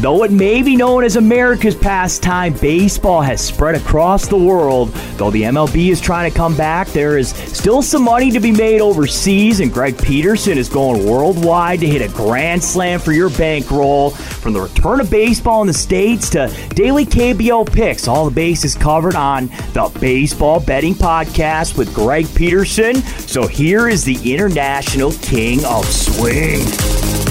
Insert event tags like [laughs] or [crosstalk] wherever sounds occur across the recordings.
Though it may be known as America's pastime, baseball has spread across the world. Though the MLB is trying to come back, there is still some money to be made overseas, and Greg Peterson is going worldwide to hit a grand slam for your bankroll. From the return of baseball in the States to daily KBO picks, all the bases covered on the Baseball Betting Podcast with Greg Peterson. So here is the International King of Swing.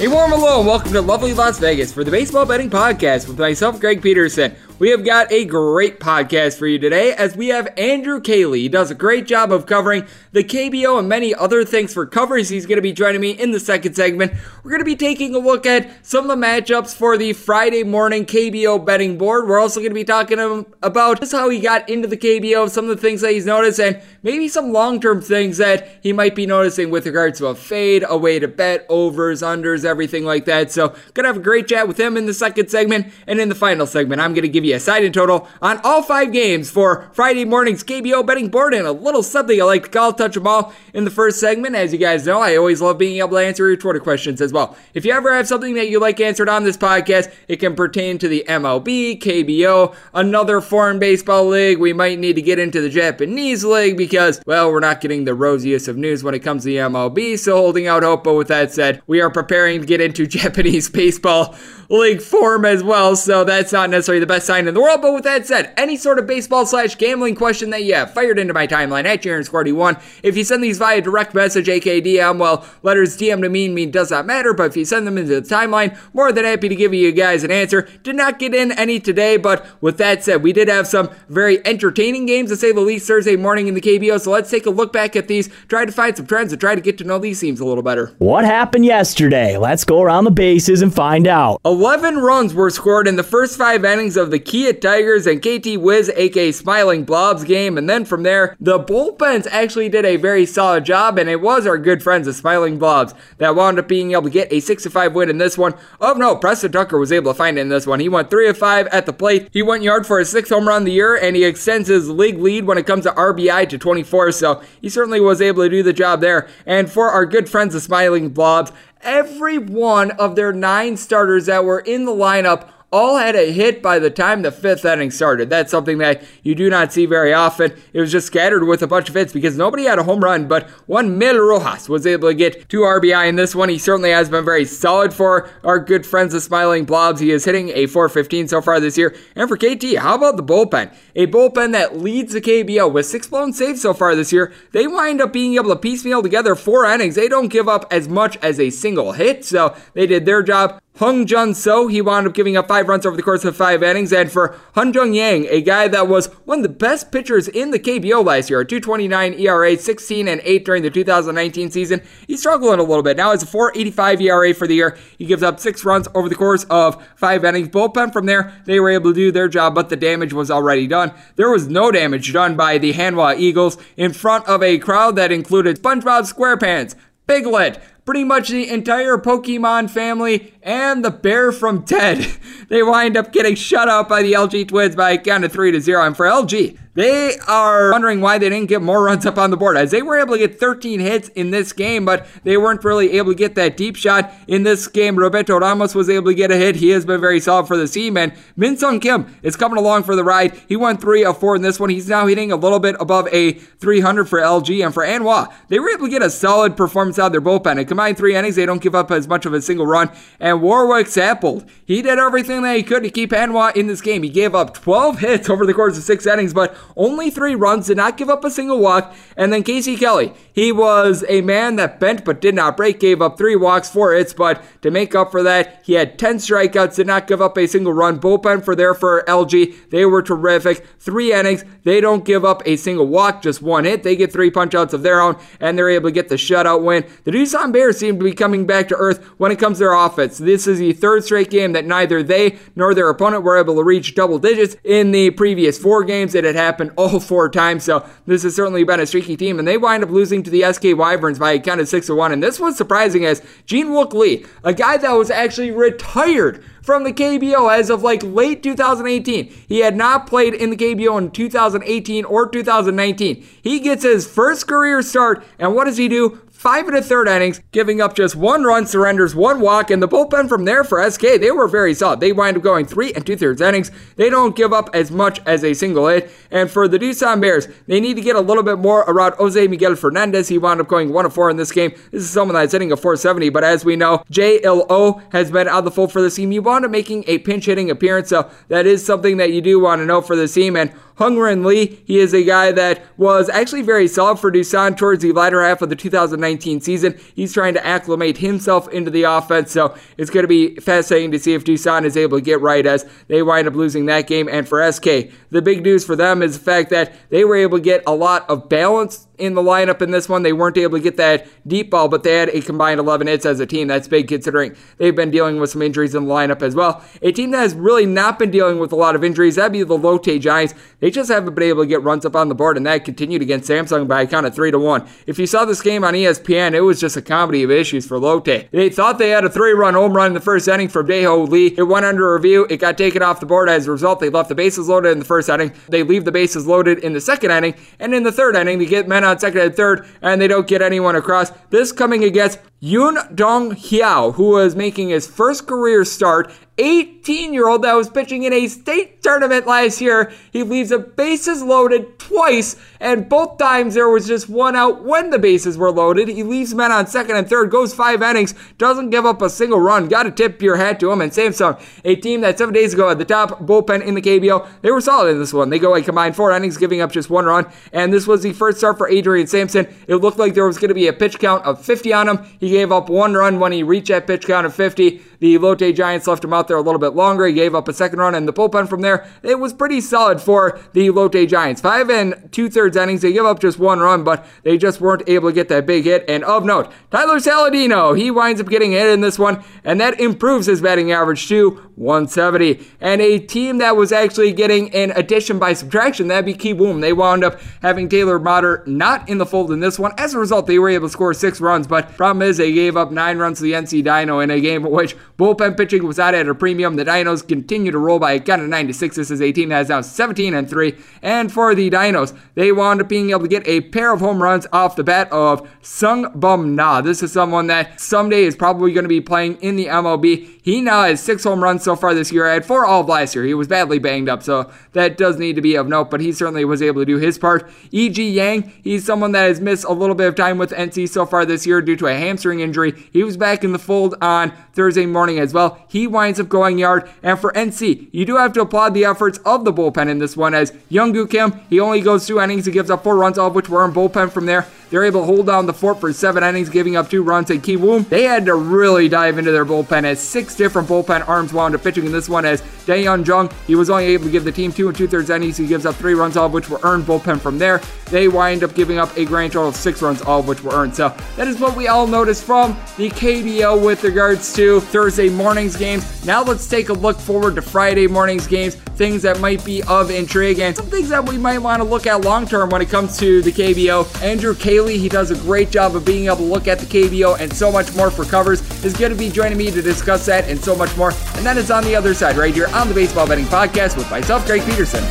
A warm hello and welcome to lovely Las Vegas for the Baseball Betting Podcast with myself, Greg Peterson. We have got a great podcast for you today as we have Andrew Caley. He does a great job of covering the KBO and many other things for covers. He's going to be joining me in the second segment. We're going to be taking a look at some of the matchups for the Friday morning KBO betting board. We're also going to be talking about just how he got into the KBO, some of the things that he's noticed, and maybe some long term things that he might be noticing with regards to a fade, a way to bet, overs, unders, everything like that. So, going to have a great chat with him in the second segment. And in the final segment, I'm going to give you a side and total on all five games for Friday morning's KBO betting board and a little something I like to call touch them all in the first segment. As you guys know, I always love being able to answer your Twitter questions as well. If you ever have something that you like answered on this podcast, it can pertain to the MLB, KBO, another foreign baseball league. We might need to get into the Japanese league because, well, we're not getting the rosiest of news when it comes to the MLB, so holding out hope. But with that said, we are preparing to get into [laughs] Japanese baseball league form as well, so that's not necessarily the best sign in the world. But with that said, any sort of baseball slash gambling question that you have, fired into my timeline at Jaron Squarty one If you send these via direct message, aka DM, well, letters DM to mean me mean does not matter, but if you send them into the timeline, more than happy to give you guys an answer. Did not get in any today, but with that said, we did have some very entertaining games to say the least Thursday morning in the KBO, so let's take a look back at these, try to find some trends, and try to get to know these teams a little better. What happened yesterday? Let's go around the bases and find out. 11 runs were scored in the first five innings of the Kia Tigers and KT Wiz, aka Smiling Blobs game, and then from there, the bullpens actually did a very solid job, and it was our good friends, the Smiling Blobs, that wound up being able to get a 6 5 win in this one. Oh no, Preston Tucker was able to find it in this one. He went 3 of 5 at the plate. He went yard for his sixth home run of the year, and he extends his league lead when it comes to RBI to 24, so he certainly was able to do the job there. And for our good friends, the Smiling Blobs, every one of their nine starters that were in the lineup all had a hit by the time the fifth inning started. That's something that you do not see very often. It was just scattered with a bunch of hits because nobody had a home run, but one Mel Rojas was able to get two RBI in this one. He certainly has been very solid for our good friends, the Smiling Blobs. He is hitting a 415 so far this year. And for KT, how about the bullpen? A bullpen that leads the KBO with six blown saves so far this year. They wind up being able to piecemeal together four innings. They don't give up as much as a single hit, so they did their job. Hung Jun So, he wound up giving up five runs over the course of five innings. And for Hun Jung Yang, a guy that was one of the best pitchers in the KBO last year, 229 ERA, 16 and 8 during the 2019 season, he's struggling a little bit. Now it's a 485 ERA for the year. He gives up six runs over the course of five innings. Bullpen from there, they were able to do their job, but the damage was already done. There was no damage done by the Hanwha Eagles in front of a crowd that included SpongeBob SquarePants, Piglet, pretty much the entire Pokemon family and the bear from Ted. [laughs] They wind up getting shut out by the LG Twins by a count of 3 to 0. And for LG, they are wondering why they didn't get more runs up on the board, as they were able to get 13 hits in this game, but they weren't really able to get that deep shot in this game. Roberto Ramos was able to get a hit. He has been very solid for the team, and Min Sung Kim is coming along for the ride. He went 3 of 4 in this one. He's now hitting a little bit above a 300 for LG, and for Hanwha, they were able to get a solid performance out of their bullpen. In combined three innings, they don't give up as much of a single run, and Warwick Saupold, he did everything that he could to keep Hanwha in this game. He gave up 12 hits over the course of six innings, but only three runs, did not give up a single walk. And then Casey Kelly, he was a man that bent but did not break, gave up three walks, four hits, but to make up for that, he had 10 strikeouts, did not give up a single run. Bullpen for there for LG, they were terrific. Three innings, they don't give up a single walk, just one hit. They get three punchouts of their own, and they're able to get the shutout win. The Doosan Bears seem to be coming back to earth when it comes to their offense. This is the third straight game that neither they nor their opponent were able to reach double digits. In the previous four games, it had happened all four times. So this has certainly been a streaky team, and they wind up losing to the SK Wyverns by a count of six to one. And this was surprising as Gene Wook Lee, a guy that was actually retired from the KBO as of like late 2018. He had not played in the KBO in 2018 or 2019. He gets his first career start, and what does he do? Five and a third innings, giving up just one run, surrenders one walk, and the bullpen from there for SK, they were very solid. They wind up going three and two thirds innings. They don't give up as much as a single hit. And for the Doosan Bears, they need to get a little bit more around Jose Miguel Fernandez. He wound up going one of four in this game. This is someone that's hitting a 470, but as we know, JLO has been out of the fold for this team. You wound up making a pinch hitting appearance, so that is something that you do want to know for this team. And Hungren Lee, he is a guy that was actually very solid for Doosan towards the latter half of the 2019 season. He's trying to acclimate himself into the offense, so it's going to be fascinating to see if Doosan is able to get right as they wind up losing that game. And for SK, the big news for them is the fact that they were able to get a lot of balance in the lineup in this one. They weren't able to get that deep ball, but they had a combined 11 hits as a team. That's big considering they've been dealing with some injuries in the lineup as well. A team that has really not been dealing with a lot of injuries, that'd be the Lotte Giants. They just haven't been able to get runs up on the board, and that continued against Samsung by a count of 3 to 1. If you saw this game on ESPN, it was just a comedy of issues for Lotte. They thought they had a three run home run in the first inning from Daeho Lee. It went under review. It got taken off the board. As a result, they left the bases loaded in the first inning. They leave the bases loaded in the second inning, and in the third inning, they get men on second and third, and they don't get anyone across. This coming against Yoon Dong Hyao, who was making his first career start 18 year old that was pitching in a state tournament last year. He leaves the bases loaded twice, and both times there was just one out when the bases were loaded. He leaves men on second and third, goes five innings, doesn't give up a single run. Got to tip your hat to him. And Samsung, a team that seven days ago had the top bullpen in the KBO, they were solid in this one. They go a combined four innings, giving up just one run. And this was the first start for Adrian Sampson. It looked like there was going to be a pitch count of 50 on him. He gave up one run when he reached that pitch count of 50. The Lotte Giants left him out there a little bit longer. He gave up a second run, and the bullpen from there, it was pretty solid for the Lotte Giants. Five and two thirds innings, they give up just one run, but they just weren't able to get that big hit. And of note, Tyler Saladino, he winds up getting hit in this one, and that improves his batting average to 170. And a team that was actually getting an addition by subtraction, that'd be Kiwoom. They wound up having Taylor Motter not in the fold in this one. As a result, they were able to score six runs, but problem is they gave up nine runs to the NC Dino in a game which Bullpen pitching was out at a premium. The Dinos continue to roll by a count of 96. This is a team that is now 17 and 3. And for the Dinos, they wound up being able to get a pair of home runs off the bat of Sung Bum Na. This is someone that someday is probably going to be playing in the MLB. He now has six home runs so far this year. I had four all of last year. He was badly banged up, so that does need to be of note, but he certainly was able to do his part. E.G. Yang, he's someone that has missed a little bit of time with NC so far this year due to a hamstring injury. He was back in the fold on Thursday morning as well. He winds up going yard. And for NC, you do have to applaud the efforts of the bullpen in this one as Younggu Kim, he only goes two innings. He gives up four runs, all of which were in bullpen from there. They're able to hold down the fort for seven innings, giving up two runs. And Kiwoom, they had to really dive into their bullpen as six different bullpen arms wound up pitching in this one. As Daeyeon Jung, he was only able to give the team two and two thirds innings. He gives up three runs, all of which were earned bullpen from there. They wind up giving up a grand total of six runs, all of which were earned. So that is what we all noticed from the KBO with regards to Thursday morning's games. Now let's take a look forward to Friday morning's games, things that might be of intrigue, and some things that we might want to look at long term when it comes to the KBO. Andrew Caley, he does a great job of being able to look at the KBO and so much more for covers, is going to be joining me to discuss that and so much more. And then it's on the other side, right here on the Baseball Betting Podcast with myself, Greg Peterson.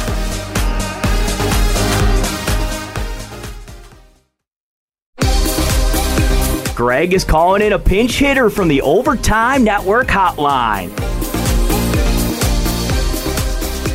Greg is calling in a pinch hitter from the Overtime Network hotline.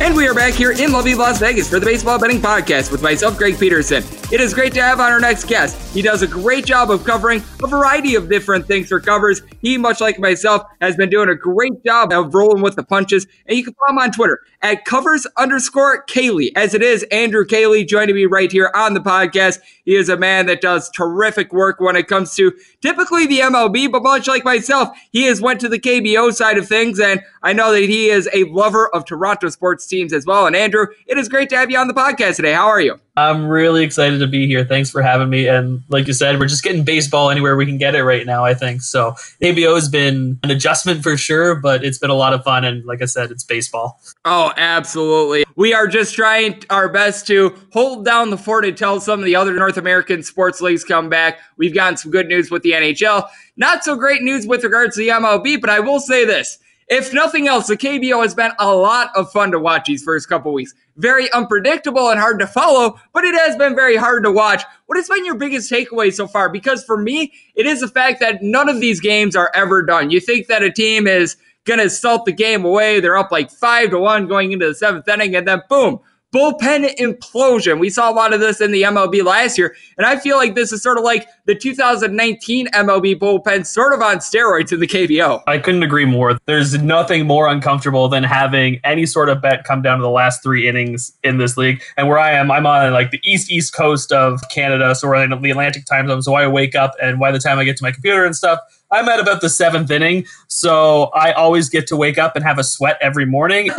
And we are back here in lovely Las Vegas for the Baseball Betting Podcast with myself, Greg Peterson. It is great to have on our next guest. He does a great job of covering a variety of different things for covers. He, much like myself, has been doing a great job of rolling with the punches. And you can follow him on Twitter at covers underscore Caley, As it is, Andrew Caley joining me right here on the podcast. He is a man that does terrific work when it comes to typically the MLB, but much like myself, he has went to the KBO side of things. And I know that he is a lover of Toronto sports teams as well. And Andrew, it is great to have you on the podcast today. How are you? I'm really excited to be here. Thanks for having me. And like you said, we're just getting baseball anywhere we can get it right now, I think. So KBO has been an adjustment for sure, but it's been a lot of fun. And like I said, it's baseball. Oh, absolutely. We are just trying our best to hold down the fort until some of the other North American sports leagues come back. We've gotten some good news with the NHL. Not so great news with regards to the MLB, but I will say this. If nothing else, the KBO has been a lot of fun to watch these first couple weeks very unpredictable and hard to follow, but it has been very hard to watch. What has been your biggest takeaway so far? Because for me, it is the fact that none of these games are ever done. You think that a team is going to salt the game away. They're up like five to one going into the seventh inning, and then boom, bullpen implosion. We saw a lot of this in the MLB last year, and I feel like this is sort of like the 2019 MLB bullpen, sort of on steroids in the KBO. I couldn't agree more. There's nothing more uncomfortable than having any sort of bet come down to the last three innings in this league. And where I am, I'm on like the east east coast of Canada, so we're in the Atlantic time zone. So I wake up, and by the time I get to my computer and stuff, I'm at about the seventh inning, so I always get to wake up and have a sweat every morning. [laughs]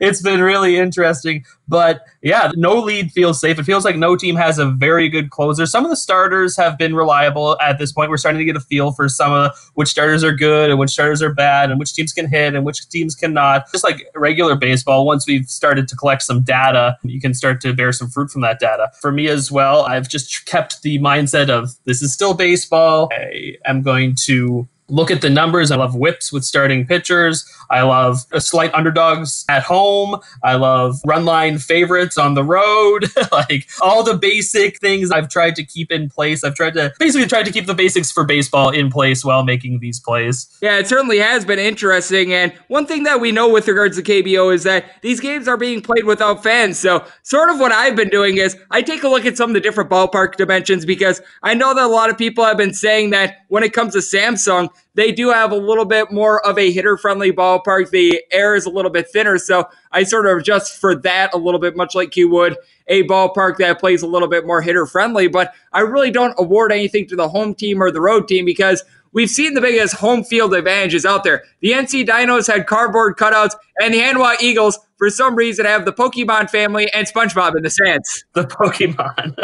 it's been really interesting, but yeah, no lead feels safe. It feels like no team has a very good closer. Some of the starters have been reliable at this point. We're starting to get a feel for some of which starters are good and which starters are bad, and which teams can hit and which teams cannot. Just like regular baseball, once we've started to collect some data, you can start to bear some fruit from that data. For me as well, I've just kept the mindset of this is still baseball. I am going to to look at the numbers. I love whips with starting pitchers. I love slight underdogs at home. I love run line favorites on the road. [laughs] like all the basic things I've tried to keep in place. I've tried to basically tried to keep the basics for baseball in place while making these plays. Yeah, it certainly has been interesting. And one thing that we know with regards to KBO is that these games are being played without fans. So sort of what I've been doing is I take a look at some of the different ballpark dimensions because I know that a lot of people have been saying that when it comes to Samsung, they do have a little bit more of a hitter friendly ballpark. The air is a little bit thinner. So I sort of adjust for that a little bit, much like you would a ballpark that plays a little bit more hitter friendly. But I really don't award anything to the home team or the road team because we've seen the biggest home field advantages out there. The NC Dinos had cardboard cutouts, and the Hanwha Eagles for some reason have the Pokemon family and SpongeBob in the stands. [laughs] The Pokemon.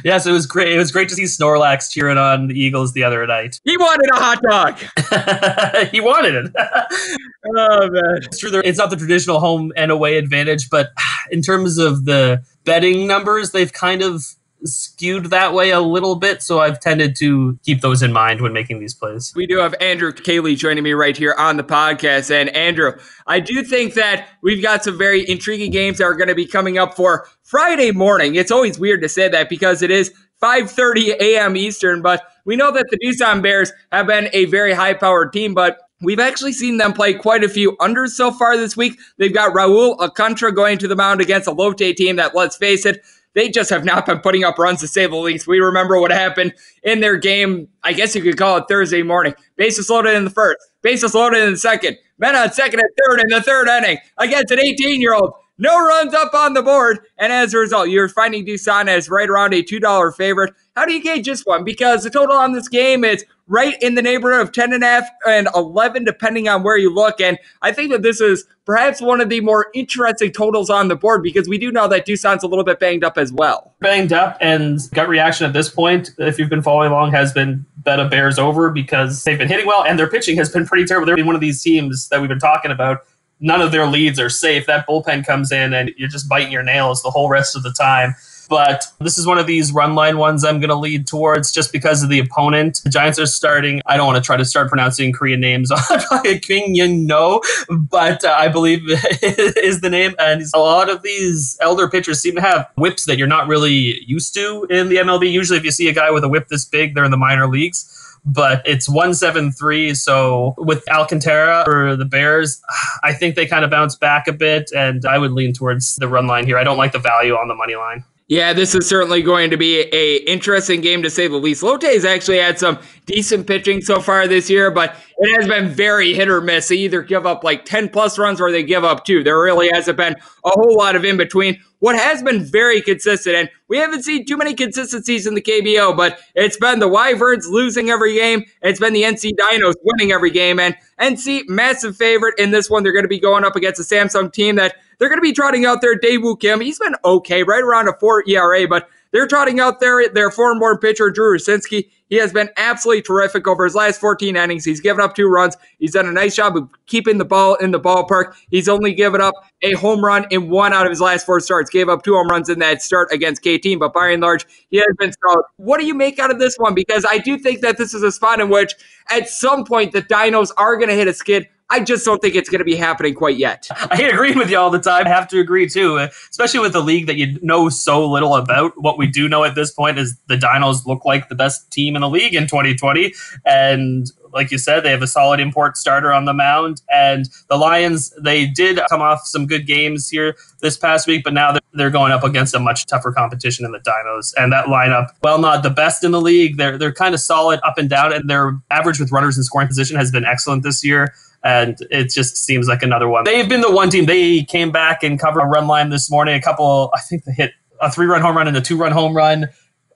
[laughs] yes, it was great. It was great to see Snorlax cheering on the Eagles the other night. He wanted a hot dog. [laughs] he wanted it. oh man, it's true. It's not the traditional home and away advantage, but in terms of the betting numbers, they've kind of skewed that way a little bit, so I've tended to keep those in mind when making these plays. We do have Andrew Caley joining me right here on the podcast. And Andrew, I do think that we've got some very intriguing games that are going to be coming up for Friday morning. It's always weird to say that because it is 5:30 a.m. Eastern, but we know that the Doosan Bears have been a very high-powered team, but We've actually seen them play quite a few unders so far this week. They've got Raul Alcantara going to the mound against a Lotte team that, let's face it, they just have not been putting up runs to say the least. We remember what happened in their game, I guess you could call it Thursday morning. Bases loaded in the first, bases loaded in the second, men on second and third in the third inning against an 18 year old. No runs up on the board. And as a result, you're finding Doosan as right around a $2 favorite. How do you gauge this one? Because the total on this game is right in the neighborhood of 10 and a half and 11, depending on where you look. And I think that this is perhaps one of the more interesting totals on the board because we do know that Doosan's a little bit banged up as well. Banged up and gut reaction at this point, if you've been following along, has been bet a Bears over because they've been hitting well and their pitching has been pretty terrible. They're one of these teams that we've been talking about. None of their leads are safe. That bullpen comes in and you're just biting your nails the whole rest of the time but this is one of these run line ones I'm going to lead towards just because of the opponent. The Giants are starting. I don't want to try to start pronouncing Korean names [laughs] on King Young No, but uh, I believe [laughs] is the name. And a lot of these elder pitchers seem to have whips that you're not really used to in the MLB. Usually, if you see a guy with a whip this big, they're in the minor leagues but it's 173. So with Alcantara for the Bears, I think they kind of bounce back a bit, and I would lean towards the run line here. I don't like the value on the money line. Yeah, this is certainly going to be a interesting game to say the least. Lotte has actually had some decent pitching so far this year, but it has been very hit or miss. They either give up like 10 plus runs or they give up two. There really hasn't been a whole lot of in between. What has been very consistent, and we haven't seen too many consistencies in the KBO, but it's been the Wyverns losing every game. It's been the NC Dinos winning every game. And NC, massive favorite in this one. They're going to be going up against a Samsung team that they're going to be trotting out there Daewoo Kim. He's been okay, right around a four ERA, but they're trotting out there their foreign-born pitcher Drew Rucinski. He has been absolutely terrific over his last 14 innings. He's given up two runs. He's done a nice job of keeping the ball in the ballpark. He's only given up a home run in one out of his last four starts. Gave up two home runs in that start against K team, but by and large, he has been solid. What do you make out of this one? Because I do think that this is a spot in which at some point the Dinos are going to hit a skid. I just don't think it's going to be happening quite yet. [laughs] I agree with you all the time. Have to agree too, especially with the league that you know so little about. What we do know at this point is the Dinos look like the best team in the league in 2020, and like you said, they have a solid import starter on the mound. And the Lions, they did come off some good games here this past week, but now they're going up against a much tougher competition in the Dinos. And that lineup, well, not the best in the league. They're they're kind of solid up and down, and their average with runners in scoring position has been excellent this year and it just seems like another one. They've been the one team. They came back and covered a run line this morning. A couple, I think they hit a three run home run and a two run home run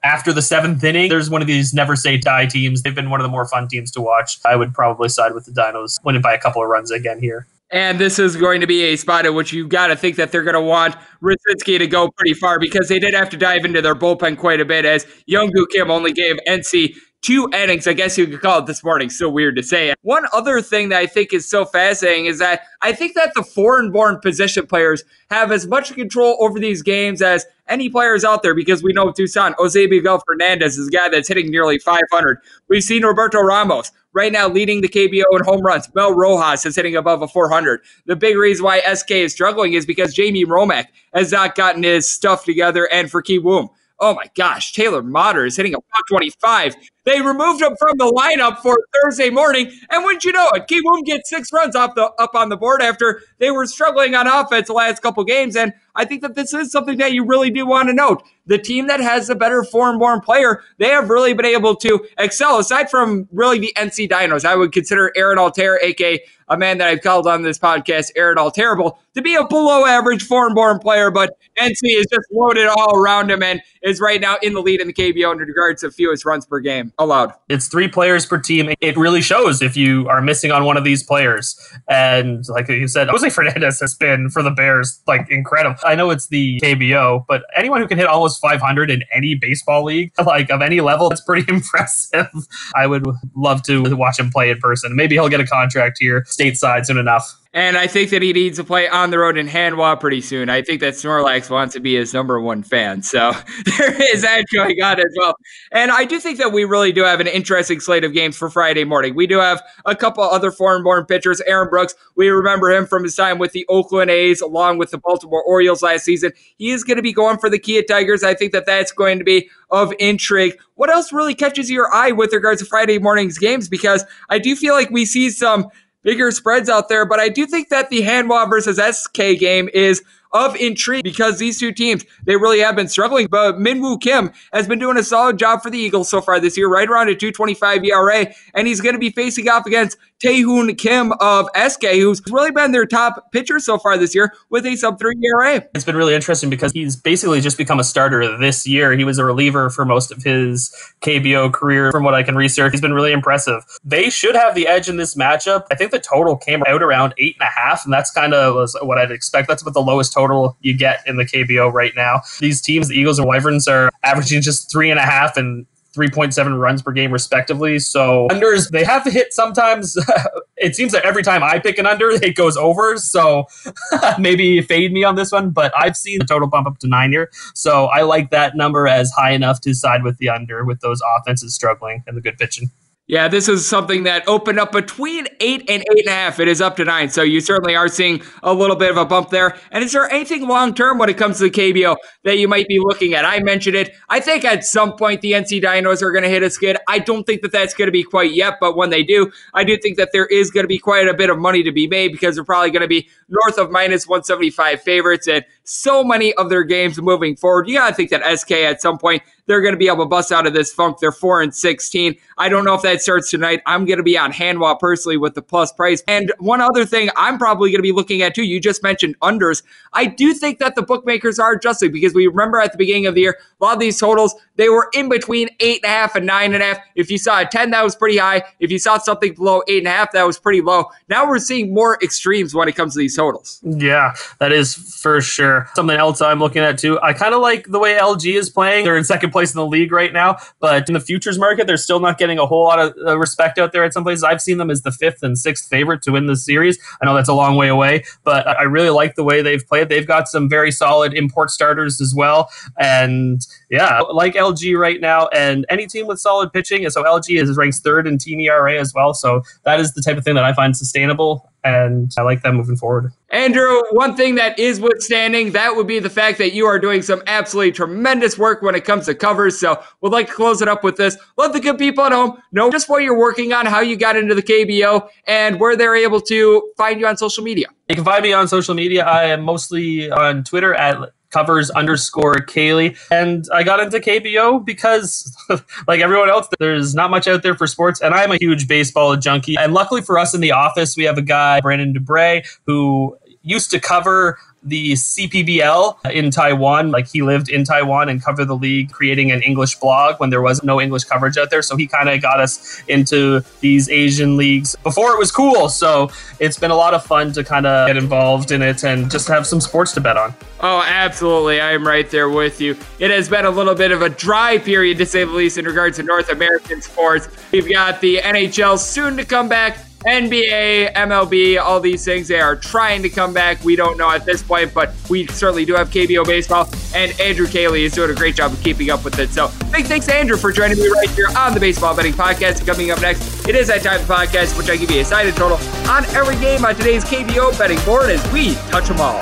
after the seventh inning. There's one of these never say die teams. They've been one of the more fun teams to watch. I would probably side with the Dinos, winning by a couple of runs again here. And this is going to be a spot in which you've got to think that they're going to want Rucinski to go pretty far because they did have to dive into their bullpen quite a bit as Younggu Kim only gave NC two innings, I guess you could call it this morning. So weird to say. One other thing that I think is so fascinating is that I think that the foreign born position players have as much control over these games as any players out there because we know Doosan, Jose Miguel Fernandez is a guy that's hitting nearly 500. We've seen Roberto Ramos right now leading the KBO in home runs. Mel Rojas is hitting above a 400. The big reason why SK is struggling is because Jamie Romak has not gotten his stuff together and for Kiwoom. Oh my gosh, Taylor Motter is hitting a 125. They removed him from the lineup for Thursday morning, and wouldn't you know it, Kiwoom gets six runs off the up on the board after they were struggling on offense the last couple games. And I think that this is something that you really do want to note. The team that has the better foreign-born player, they have really been able to excel. Aside from really the NC Dinos, I would consider Aaron Altherr, aka a man that I've called on this podcast, Aaron Alterable, to be a below average foreign born player, but NC is just loaded all around him and is right now in the lead in the KBO in regards to fewest runs per game allowed. It's three players per team. It really shows if you are missing on one of these players. And like you said, Jose [laughs] Fernandez has been for the Bears like incredible. I know it's the KBO, but anyone who can hit almost 500 in any baseball league, [laughs] like of any level, that's pretty [laughs] impressive. I would love to watch him play in person. Maybe he'll get a contract here stateside soon enough. And I think that he needs to play on the road in Hanwha pretty soon. I think that Snorlax wants to be his number one fan. So [laughs] there is that going on as well. And I do think that we really do have an interesting slate of games for Friday morning. We do have a couple other foreign born pitchers. Aaron Brooks, we remember him from his time with the Oakland A's along with the Baltimore Orioles last season. He is going to be going for the Kia Tigers. I think that that's going to be of intrigue. What else really catches your eye with regards to Friday morning's games? Because I do feel like we see some bigger spreads out there. But I do think that the Hanwha versus SK game is of intrigue because these two teams, they really have been struggling. But Minwoo Kim has been doing a solid job for the Eagles so far this year, right around a 225 ERA. And he's going to be facing off against Taehoon Kim of SK, who's really been their top pitcher so far this year with a sub three ERA. It's been really interesting because he's basically just become a starter this year. He was a reliever for most of his KBO career, from what I can research. He's been really impressive. They should have the edge in this matchup. I think the total came out around eight and a half, and that's kind of what I'd expect. That's about the lowest total you get in the KBO right now. These teams, the Eagles and Wyverns, are averaging just three and a half and 3.7 runs per game respectively. So unders they have to hit sometimes. [laughs] it seems that every time I pick an under, it goes over. So [laughs] maybe fade me on this one, but I've seen the total bump up to nine here. So I like that number as high enough to side with the under with those offenses struggling and the good pitching. Yeah, this is something that opened up between eight and eight and a half. It is up to nine. So you certainly are seeing a little bit of a bump there. And is there anything long term when it comes to the KBO that you might be looking at? I mentioned it. I think at some point the NC Dinos are going to hit a skid. I don't think that that's going to be quite yet, but when they do, I do think that there is going to be quite a bit of money to be made because they're probably going to be north of minus 175 favorites and so many of their games moving forward. You got to think that SK at some point they're going to be able to bust out of this funk. They're four and 16. I don't know if that starts tonight. I'm going to be on Hanwha personally with the plus price. And one other thing I'm probably going to be looking at too, you just mentioned unders. I do think that the bookmakers are adjusting because we remember at the beginning of the year, a lot of these totals, they were in between eight and a half and nine and a half. If you saw a 10, that was pretty high. If you saw something below eight and a half, that was pretty low. Now we're seeing more extremes when it comes to these totals. Yeah, that is for sure. Something else I'm looking at too. I kind of like the way LG is playing. They're in second place in the league right now, but in the futures market, they're still not getting a whole lot of uh, respect out there at some places. I've seen them as the fifth and sixth favorite to win the series. I know that's a long way away, but I really like the way they've played. They've got some very solid import starters as well. And yeah, like LG right now, and any team with solid pitching. And so LG is ranks third in team ERA as well. So that is the type of thing that I find sustainable and I like that moving forward. Andrew, one thing that is withstanding, that would be the fact that you are doing some absolutely tremendous work when it comes to covers. So we'd like to close it up with this. Let the good people at home know just what you're working on, how you got into the KBO, and where they're able to find you on social media. You can find me on social media. I am mostly on Twitter at covers underscore Caley. And I got into KBO because, [laughs] like everyone else, there's not much out there for sports. And I'm a huge baseball junkie. And luckily for us in the office, we have a guy, Brandon DeBray, who used to cover the CPBL in Taiwan. Like he lived in Taiwan and covered the league, creating an English blog when there was no English coverage out there. So he kind of got us into these Asian leagues before it was cool. So it's been a lot of fun to kind of get involved in it and just have some sports to bet on. Oh, absolutely. I am right there with you. It has been a little bit of a dry period, to say the least, in regards to North American sports. We've got the NHL soon to come back. NBA, MLB, all these things, they are trying to come back. We don't know at this point, but we certainly do have KBO baseball. And Andrew Caley is doing a great job of keeping up with it. So big thanks to Andrew for joining me right here on the Baseball Betting Podcast. Coming up next, it is that time of the podcast, which I give you a sided total on every game on today's KBO betting board as we touch them all.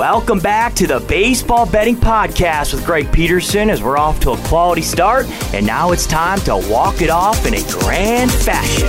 Welcome back to the Baseball Betting Podcast with Greg Peterson as we're off to a quality start, and now it's time to walk it off in a grand fashion.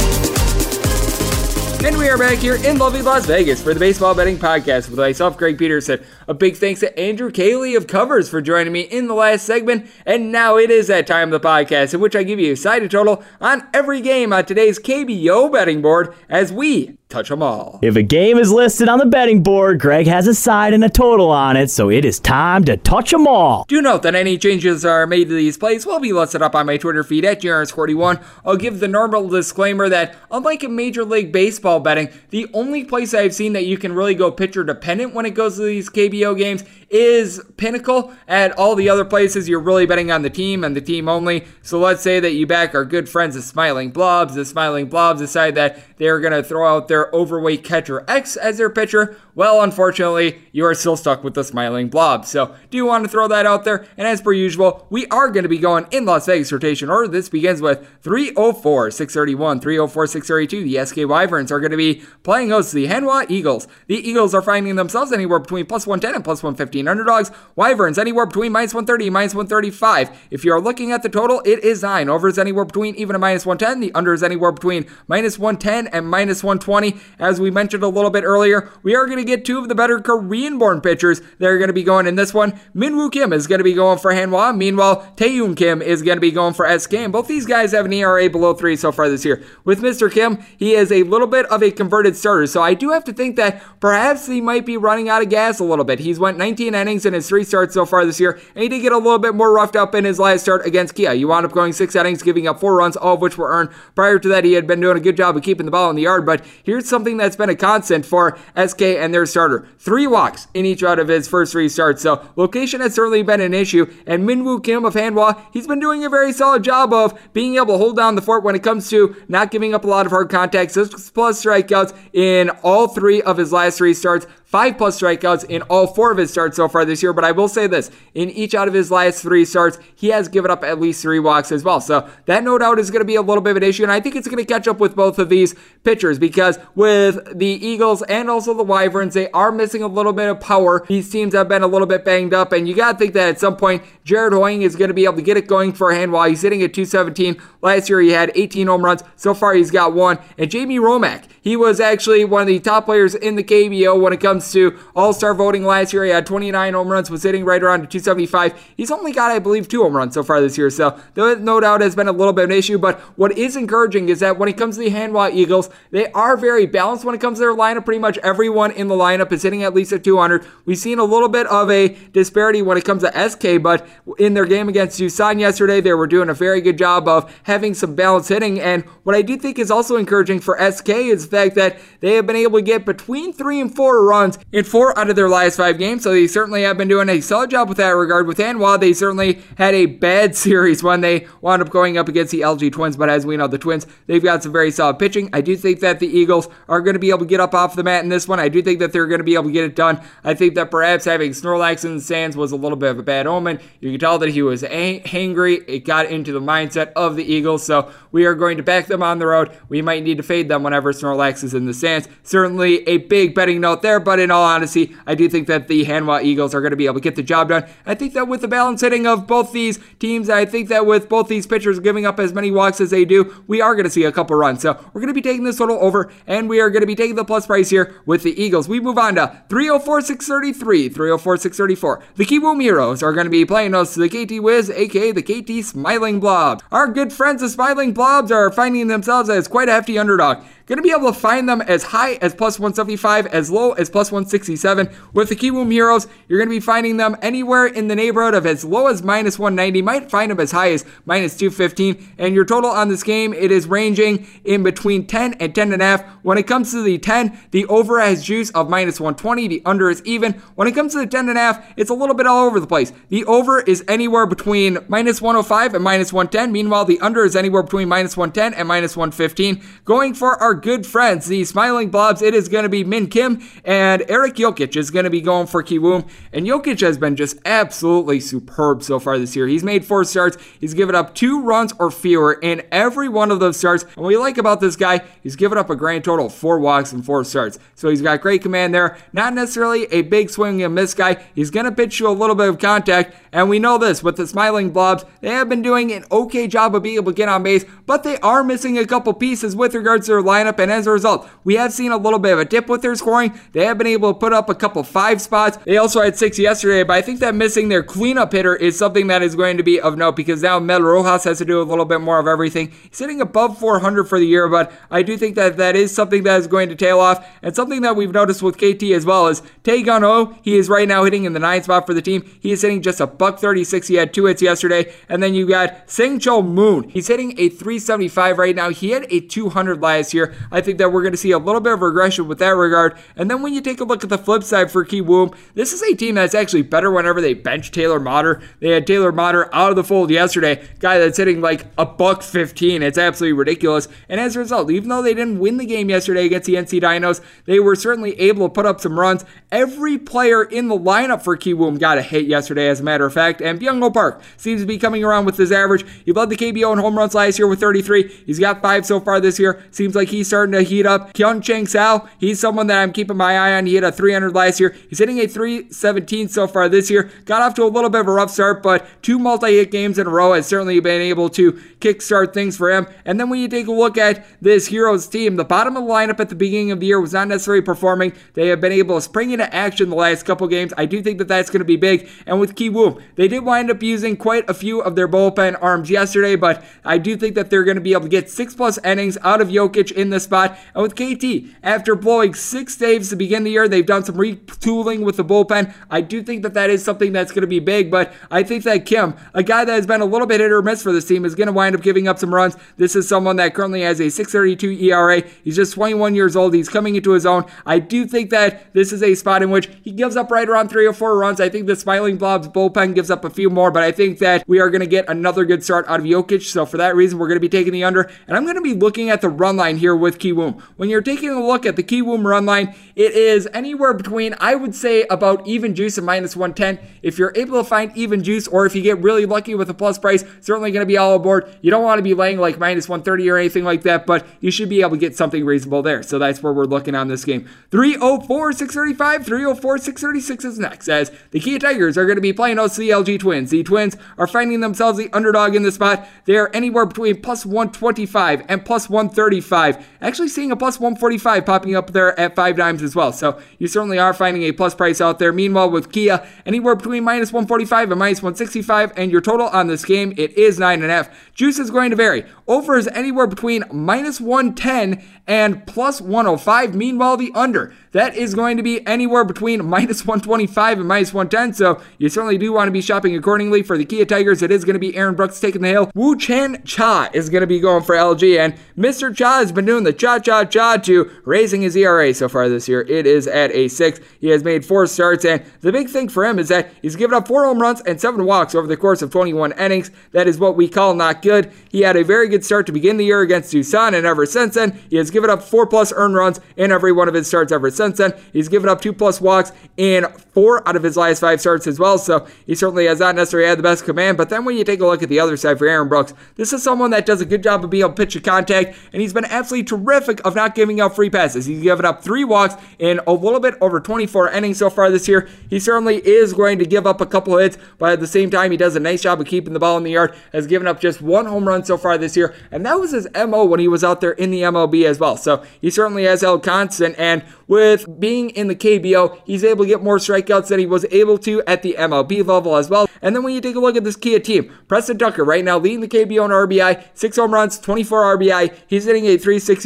And we are back here in lovely Las Vegas for the Baseball Betting Podcast with myself, Greg Peterson. A big thanks to Andrew Caley of Covers for joining me in the last segment. And now it is that time of the podcast in which I give you a sided total on every game on today's KBO betting board as we touch them all. If a game is listed on the betting board, Greg has a side and a total on it, so it is time to touch them all. Do note that any changes are made to these plays will be listed up on my Twitter feed at JRS41. I'll give the normal disclaimer that, unlike in Major League Baseball betting, the only place I've seen that you can really go pitcher dependent when it goes to these KBO games is pinnacle at all the other places. You're really betting on the team and the team only. So let's say that you back our good friends, the Smiling Blobs. The Smiling Blobs decide that they're going to throw out their overweight catcher X as their pitcher. Well, unfortunately, you are still stuck with the Smiling Blobs. So do you want to throw that out there? And as per usual, we are going to be going in Las Vegas rotation order. This begins with 304, 631, 304, 632. The SK Wyverns are going to be playing host to the Hanwha Eagles. The Eagles are finding themselves anywhere between plus 110 and plus 115 underdogs. Wyverns anywhere between minus 130 and minus 135. If you're looking at the total, it is 9. Over is anywhere between even a minus 110. The under is anywhere between minus 110 and minus 120. As we mentioned a little bit earlier, we are going to get two of the better Korean born pitchers that are going to be going in this one. Minwoo Kim is going to be going for Hanwha. Meanwhile, Taehoon Kim is going to be going for SK. And both these guys have an ERA below 3 so far this year. With Mr. Kim, he is a little bit of a converted starter. So I do have to think that perhaps he might be running out of gas a little bit. He's went 19 innings in his three starts so far this year, and he did get a little bit more roughed up in his last start against Kia. He wound up going six innings, giving up four runs, all of which were earned. Prior to that, he had been doing a good job of keeping the ball in the yard, but here's something that's been a constant for SK and their starter. Three walks in each out of his first three starts, so location has certainly been an issue, and Minwoo Kim of Hanwha, he's been doing a very solid job of being able to hold down the fort when it comes to not giving up a lot of hard contact, six plus strikeouts in all three of his last three starts five plus strikeouts in all four of his starts so far this year. But I will say this in each out of his last three starts, he has given up at least three walks as well. So that no doubt is going to be a little bit of an issue. And I think it's going to catch up with both of these pitchers because with the Eagles and also the Wyverns, they are missing a little bit of power. These teams have been a little bit banged up. And you got to think that at some point, Jared Hoying is going to be able to get it going for a hand while he's hitting at 217. Last year, he had 18 home runs. So far, he's got one. And Jamie Romak, he was actually one of the top players in the KBO when it comes comes to All Star voting last year, he had 29 home runs, was hitting right around 275. He's only got, I believe, two home runs so far this year, so no doubt has been a little bit of an issue. But what is encouraging is that when it comes to the Hanwha Eagles, they are very balanced when it comes to their lineup. Pretty much everyone in the lineup is hitting at least at 200. We've seen a little bit of a disparity when it comes to SK, but in their game against Doosan yesterday, they were doing a very good job of having some balanced hitting. And what I do think is also encouraging for SK is the fact that they have been able to get between three and four runs in four out of their last five games. So they certainly have been doing a solid job with that regard. With Hanwha, they certainly had a bad [laughs] series when they wound up going up against the LG Twins. But as we know, the Twins, they've got some very solid pitching. I do think that the Eagles are going to be able to get up off the mat in this one. I do think that they're going to be able to get it done. I think that perhaps having Snorlax in the stands was a little bit of a bad omen. You can tell that he was hangry. It got into the mindset of the Eagles. So we are going to back them on the road. We might need to fade them whenever Snorlax is in the stands. Certainly a big betting note there, but in all honesty, I do think that the Hanwha Eagles are going to be able to get the job done. I think that with the balance hitting of both these teams, I think that with both these pitchers giving up as many walks as they do, we are going to see a couple runs. So we're going to be taking this total over, and we are going to be taking the plus price here with the Eagles. We move on to 304 633, 304 634. The Kiwoom Heroes are going to be playing us to the KT Wiz, aka the KT Smiling Blobs. Our good friends, the Smiling Blobs, are finding themselves as quite a hefty underdog. Going to be able to find them as high as plus 175, as low as plus 167. With the Kiwoom Heroes, you're going to be finding them anywhere in the neighborhood of as low as minus 190, might find them as high as minus 215. And your total on this game, it is ranging in between 10 and 10 and a half. When it comes to the 10, the over has juice of minus 120, the under is even. When it comes to the 10 and a half, it's a little bit all over the place. The over is anywhere between minus 105 and minus 110. Meanwhile, the under is anywhere between minus 110 and minus 115. Going for our good friends, the Smiling Blobs, it is going to be Min Kim, and Eric Jokisch is going to be going for Kiwoom. And Jokisch has been just absolutely superb so far this year. He's made four starts, he's given up two runs or fewer in every one of those starts. And what we like about this guy, he's given up a grand total of four walks and four starts. So he's got great command there. Not necessarily a big swing and miss guy. He's going to pitch you a little bit of contact. And we know this with the Smiling Blobs, they have been doing an okay job of being able to get on base, but they are missing a couple pieces with regards to their lineup up, and as a result, we have seen a little bit of a dip with their scoring. They have been able to put up a couple five spots. They also had six yesterday, but I think that missing their cleanup hitter is something that is going to be of note because now Mel Rojas has to do a little bit more of everything. He's sitting above 400 for the year, but I do think that that is something that is going to tail off, and something that we've noticed with KT as well is Tae Gun O. He is right now hitting in the ninth spot for the team. He is hitting just a buck 36. He had two hits yesterday, and then you got Sing Chol Moon. He's hitting a 375 right now. He had a 200 last year. I think that we're going to see a little bit of regression with that regard. And then when you take a look at the flip side for Kiwoom, this is a team that's actually better whenever they bench Taylor Motter. They had Taylor Motter out of the fold yesterday, guy that's hitting like a buck 15. It's absolutely ridiculous. And as a result, even though they didn't win the game yesterday against the NC Dinos, they were certainly able to put up some runs. Every player in the lineup for Kiwoom got a hit yesterday, as a matter of fact. And Byung Park seems to be coming around with his average. He led the KBO in home runs last year with 33. He's got five so far this year. Seems like he's starting to heat up. Kyung Chang Sao, he's someone that I'm keeping my eye on. He hit a 300 last year. He's hitting a 317 so far this year. Got off to a little bit of a rough start, but two multi hit games in a row has certainly been able to kickstart things for him. And then when you take a look at this Heroes team, the bottom of the lineup at the beginning of the year was not necessarily performing. They have been able to spring into action the last couple games. I do think that that's going to be big. And with Kiwoom, they did wind up using quite a few of their bullpen arms yesterday, but I do think that they're going to be able to get six plus innings out of Jokisch in this spot. And with KT, after blowing six saves to begin the year, they've done some retooling with the bullpen. I do think that that is something that's going to be big, but I think that Kim, a guy that has been a little bit hit or miss for this team, is going to wind up giving up some runs. This is someone that currently has a 632 ERA. He's just 21 years old. He's coming into his own. I do think that this is a spot in which he gives up right around three or four runs. I think the Smiling Blobs bullpen gives up a few more, but I think that we are going to get another good start out of Jokisch. So for that reason, we're going to be taking the under, and I'm going to be looking at the run line here with Kiwoom. When you're taking a look at the Kiwoom run line, it is anywhere between, I would say, about even juice and minus 110. If you're able to find even juice, or if you get really lucky with a plus price, certainly going to be all aboard. You don't want to be laying like minus 130 or anything like that, but you should be able to get something reasonable there. So that's where we're looking on this game. 304 635, 304 636 is next, as the Kia Tigers are going to be playing those CLG Twins. The Twins are finding themselves the underdog in this spot. They are anywhere between plus 125 and plus 135. Actually, seeing a plus 145 popping up there at 5Dimes as well. So you certainly are finding a plus price out there. Meanwhile, with Kia, anywhere between minus 145 and minus 165, and your total on this game, it is 9.5. Juice is going to vary. Over is anywhere between minus 110 and plus 105. Meanwhile, the under, that is going to be anywhere between [laughs] minus 125 and minus 110. So you certainly do want to be shopping accordingly. For the Kia Tigers, it is going to be Aaron Brooks taking the hill. Woo-chan Cha is going to be going for LG, and Mr. Cha has been doing the cha cha cha to raising his ERA so far this year. It is at a six. He has made four starts, and the big thing for him is that he's given up four home runs and seven walks over the course of 21 innings. That is what we call not good. He had a very good start to begin the year against Doosan, and ever since then, he has given up four plus earned runs in every one of his starts ever since then. He's given up two plus walks in four out of his last five starts as well, so he certainly has not necessarily had the best command. But then when you take a look at the other side for Aaron Brooks, this is someone that does a good job of being to pitch a contact, and he's been absolutely terrific of not giving up free passes. He's given up three walks in a little bit over 24 innings so far this year. He certainly is going to give up a couple hits, but at the same time, he does a nice job of keeping the ball in the yard. Has given up just one home run so far this year, and that was his MO when he was out there in the MLB as well. So he certainly has held constant, and with being in the KBO, he's able to get more strikeouts than he was able to at the MLB level as well. And then when you take a look at this Kia team, Preston Tucker right now leading the KBO in RBI, six home runs, 24 RBI. He's hitting a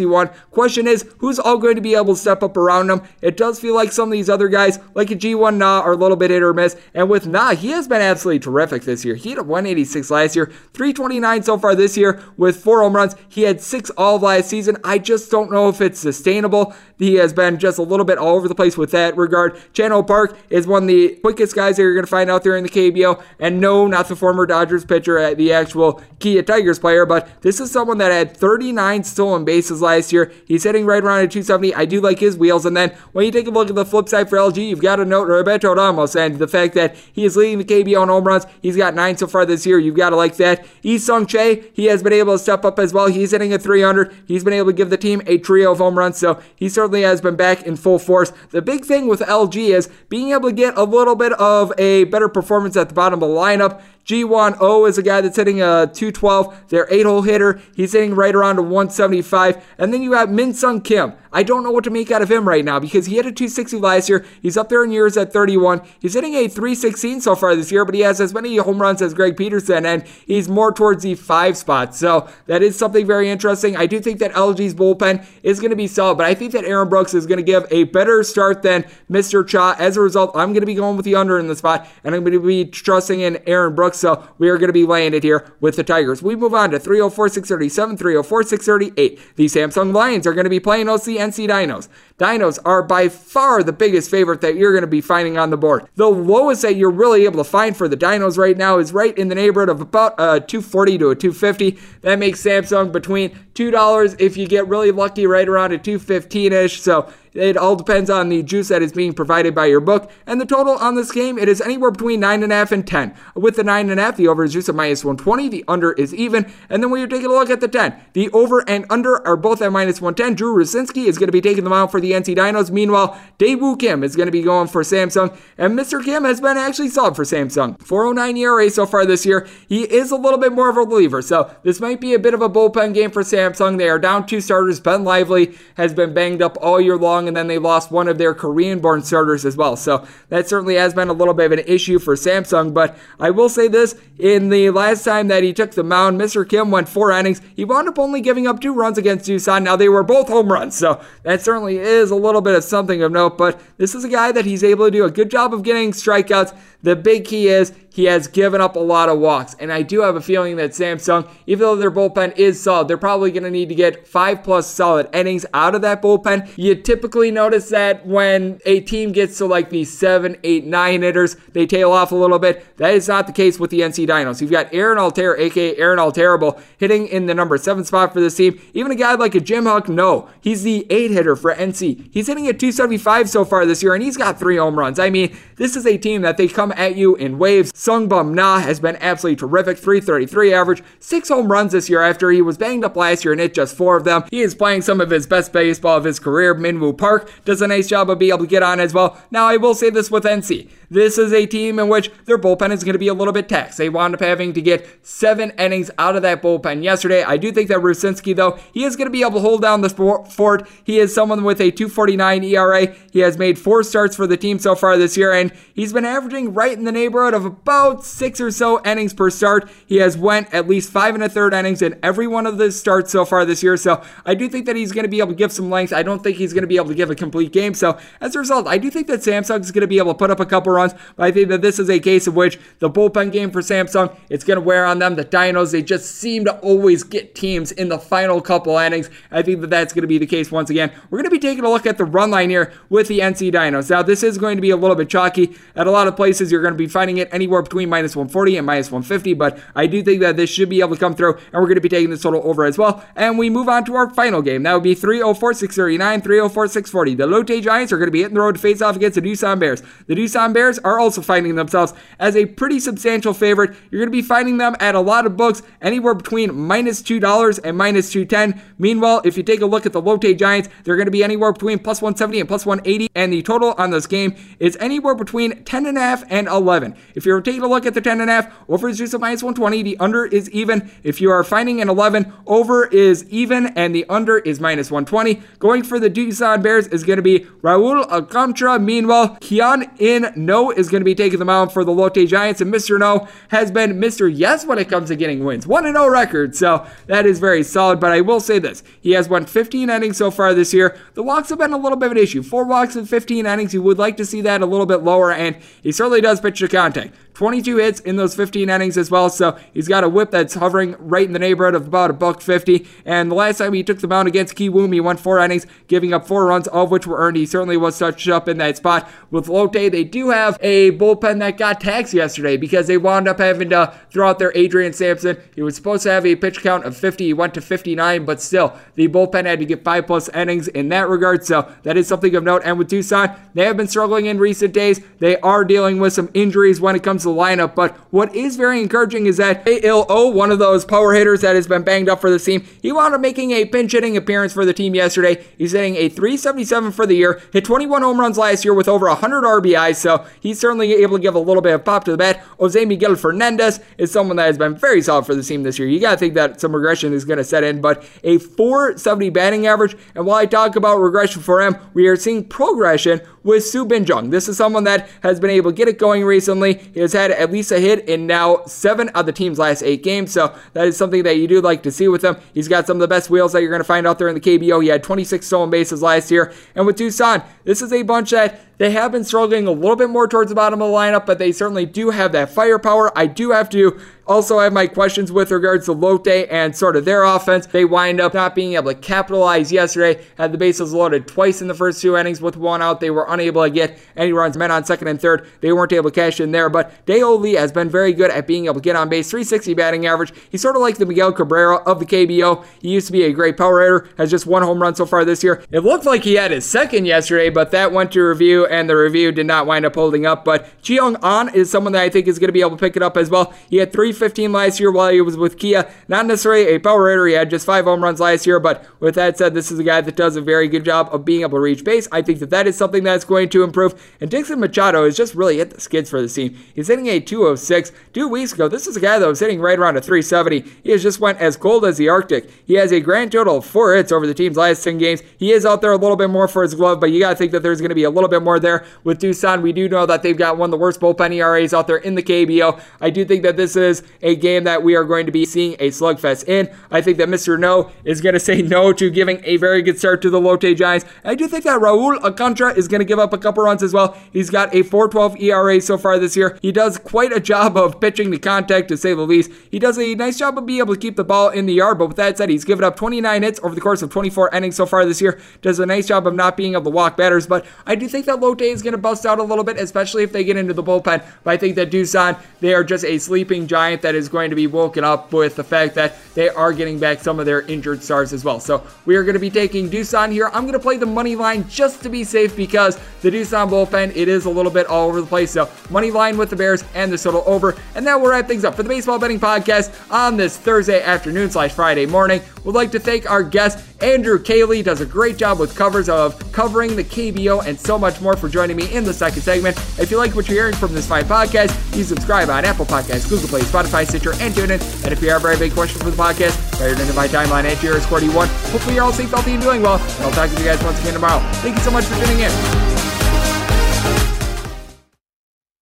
361. Question is, who's all going to be able to step up around him? It does feel like some of these other guys, like a Ji-Hwan Na, are a little bit hit or miss. And with Na, he has been absolutely terrific this year. He had a 186 last year, 329 so far this year with four home runs. He had six all of last season. I just don't know if it's sustainable. He has been just a little bit all over the place with that regard. Chan-Ho Park is one of the quickest guys that you're going to find out there in the KBO. And no, not the former Dodgers pitcher, uh, the actual Kia Tigers player, but this is someone that had 39 stolen bases last year. He's hitting right around at 270. I do like his wheels. And then when you take a look at the flip side for LG, you've got to note Roberto Ramos and the fact that he is leading the KBO in home runs. He's got nine so far this year. You've got to like that. Eun-sung Chae, he has been able to step up as well. He's hitting at 300. He's been able to give the team a trio of home runs, so he certainly has been back in full force. The big thing with LG is being able to get a little bit of a better performance at the bottom of the lineup. Ji-Hwan Oh is a guy that's hitting a 212. Their eight hole hitter. He's hitting right around a 175. And then you have Min Sung Kim. I don't know what to make out of him right now because he had a 260 last year. He's up there in years at 31. He's hitting a 316 so far this year, but he has as many home runs as Greg Peterson, and he's more towards the five spot. So that is something very interesting. I do think that LG's bullpen is going to be solid, but I think that Aaron Brooks is going to give a better start than Mr. Cha. As a result, I'm going to be going with the under in the spot, and I'm going to be trusting in Aaron Brooks. Books, so we are going to be laying it here with the Tigers. We move on to 304 637, 304 638. The Samsung Lions are going to be playing OC NC Dinos. Dinos are by far the biggest favorite that you're going to be finding on the board. The lowest that you're really able to find for the Dinos right now is right in the neighborhood of about uh, a 240 to a 250. That makes Samsung between $2 if you get really lucky right around a 215 ish. So it all depends on the juice that is being provided by your book. And the total on this game, it is anywhere between 9.5 and 10. With the 9.5, the over is juice at minus 120, the under is even. And then when you're taking a look at the 10, the over and under are both at minus 110. Drew Rucinski is going to be taking them out for the NC Dinos. Meanwhile, Daewoo Kim is going to be going for Samsung. And Mr. Kim has been actually solid for Samsung. 409 ERA so far this year. He is a little bit more of a reliever. So this might be a bit of a bullpen game for Samsung. They are down two starters. Ben Lively has been banged up all year long and then they lost one of their Korean born starters as well. So that certainly has been a little bit of an issue for Samsung. But I will say this in the last time that he took the mound, Mr. Kim went four innings. He wound up only giving up two runs against Doosan. Now they were both home runs. So that certainly is a little bit of something of note. But this is a guy that he's able to do a good job of getting strikeouts. The big key is he has given up a lot of walks. And I do have a feeling that Samsung, even though their bullpen is solid, they're probably going to need to get five plus solid innings out of that bullpen. You typically notice that when a team gets to like the seven, eight, nine hitters, they tail off a little bit. That is not the case with the NC Dinos. You've got Aaron Altherr, aka Aaron Alterable, hitting in the number seven spot for this team. Even a guy like a Jim Hook, no, he's the eight hitter for NC. He's hitting at 275 so far this year, and he's got three home runs. I mean, this is a team that they come at you in waves. Sungbum Na has been absolutely terrific. 333 average, six home runs this year after he was banged up last year and hit just four of them. He is playing some of his best baseball of his career. Minwoo Park does a nice job of being able to get on as well. Now, I will say this with NC. This is a team in which their bullpen is going to be a little bit taxed. They wound up having to get seven innings out of that bullpen yesterday. I do think that Rucinski, though, he is going to be able to hold down the fort. He is someone with a 249 ERA. He has made four starts for the team so far this year, and he's been averaging right in the neighborhood of about six or so innings per start. He has went at least five and a third innings in every one of the starts so far this year. So I do think that he's going to be able to give some length. I don't think he's going to be able to give a complete game. So as a result, I do think that Samsung is going to be able to put up a couple runs. But I think that this is a case of which the bullpen game for Samsung, it's going to wear on them. The Dinos, they just seem to always get teams in the final couple innings. I think that that's going to be the case once again. We're going to be taking a look at the run line here with the NC Dinos. Now, this is going to be a little bit chalky. At a lot of places, you're going to be finding it anywhere between minus 140 and minus 150, but I do think that this should be able to come through, and we're going to be taking this total over as well. And we move on to our final game. That would be 304 639, 304 640. The Lotte Giants are going to be hitting the road to face off against the Doosan Bears. The Doosan Bears are also finding themselves as a pretty substantial favorite. You're going to be finding them at a lot of books anywhere between minus $2 and minus 210. Meanwhile, if you take a look at the Lotte Giants, they're going to be anywhere between plus 170 and plus 180, and the total on this game is anywhere between 10.5 and 11. If you're taking a look at the 10.5, over is just a minus 120, the under is even. If you are finding an 11, over is even, and the under is minus 120. Going for the Doosan Bears is going to be Raul Alcantara. Meanwhile, Kian In No is going to be taking the mound for the Lotte Giants, and Mr. No has been Mr. Yes when it comes to getting wins. 1 0 record, so that is very solid. But I will say this he has won 15 innings so far this year. The walks have been a little bit of an issue. Four walks in 15 innings. You would like to see that a little bit lower, and he certainly does pitch to contact. 22 hits in those 15 innings as well. So he's got a whip that's hovering right in the neighborhood of about a buck 50. And the last time he took the mound against Kiwoom, he won four innings, giving up four runs, all of which were earned. He certainly was touched up in that spot. With Lotte, they do have a bullpen that got taxed yesterday because they wound up having to throw out their Adrian Sampson. He was supposed to have a pitch count of 50. He went to 59, but still, the bullpen had to get five plus innings in that regard. So that is something of note. And with Doosan, they have been struggling in recent days. They are dealing with some injuries when it comes the lineup. But what is very encouraging is that ALO, one of those power hitters that has been banged up for the team, he wound up making a pinch hitting appearance for the team yesterday. He's hitting a 377 for the year, hit 21 home runs last year with over 100 RBI, so he's certainly able to give a little bit of pop to the bat. Jose Miguel Fernandez is someone that has been very solid for the team this year. You got to think that some regression is going to set in, but a 470 batting average. And while I talk about regression for him, we are seeing progression with Soo Bin Jung. This is someone that has been able to get it going recently. He has had at least a hit in now seven of the team's last eight games, so that is something that you do like to see with him. He's got some of the best wheels that you're going to find out there in the KBO. He had 26 stolen bases last year. And with Doosan, this is a bunch that They have been struggling a little bit more towards the bottom of the lineup, but they certainly do have that firepower. I do have to also, have my questions with regards to Lotte and sort of their offense. They wind up not being able to capitalize yesterday. Had the bases loaded twice in the first two innings with one out. They were unable to get any runs. Men on second and third. They weren't able to cash in there. But Dae-Ho Lee has been very good at being able to get on base. 360 batting average. He's sort of like the Miguel Cabrera of the KBO. He used to be a great power hitter. Has just one home run so far this year. It looked like he had his second yesterday, but that went to review, and the review did not wind up holding up. But Chi-hong Ahn is someone that I think is going to be able to pick it up as well. He had 315 last year while he was with Kia. Not necessarily a power hitter. He had just five home runs last year. But with that said, this is a guy that does a very good job of being able to reach base. I think that that is something that's going to improve. And Dixon Machado has just really hit the skids for the team. He's hitting a 206. Two weeks ago, this is a guy that was hitting right around a 370. He has just went as cold as the Arctic. He has a grand total of four hits over the team's last 10 games. He is out there a little bit more for his glove, but you got to think that there's going to be a little bit more there with Doosan. We do know that they've got one of the worst bullpen ERAs out there in the KBO. I do think that this is a game that we are going to be seeing a slugfest in. I think that Mr. No is going to say no to giving a very good start to the Lotte Giants. I do think that Raul Alcantara is going to give up a couple runs as well. He's got a 4.12 ERA so far this year. He does quite a job of pitching the contact, to say the least. He does a nice job of being able to keep the ball in the yard, but with that said, he's given up 29 hits over the course of 24 innings so far this year. Does a nice job of not being able to walk batters, but I do think that Lotte is going to bust out a little bit, especially if they get into the bullpen. But I think that Doosan, they are just a sleeping giant that is going to be woken up with the fact that they are getting back some of their injured stars as well. So we are going to be taking Doosan here. I'm going to play the money line just to be safe because the Doosan bullpen, it is a little bit all over the place. So money line with the Bears and the total over. And that will wrap things up for the Baseball Betting Podcast on this Thursday afternoon slash Friday morning. We'd like to thank our guest, Andrew Caley. Does a great job with covers of covering the KBO and so much more for joining me in the second segment. If you like what you're hearing from this fine podcast, you subscribe on Apple Podcasts, Google Play, Spotify, Stitcher, and TuneIn. And if you have a very big question for the podcast, write it into my timeline at JRS41. Hopefully you're all safe, healthy, and doing well. And I'll talk to you guys once again tomorrow. Thank you so much for tuning in.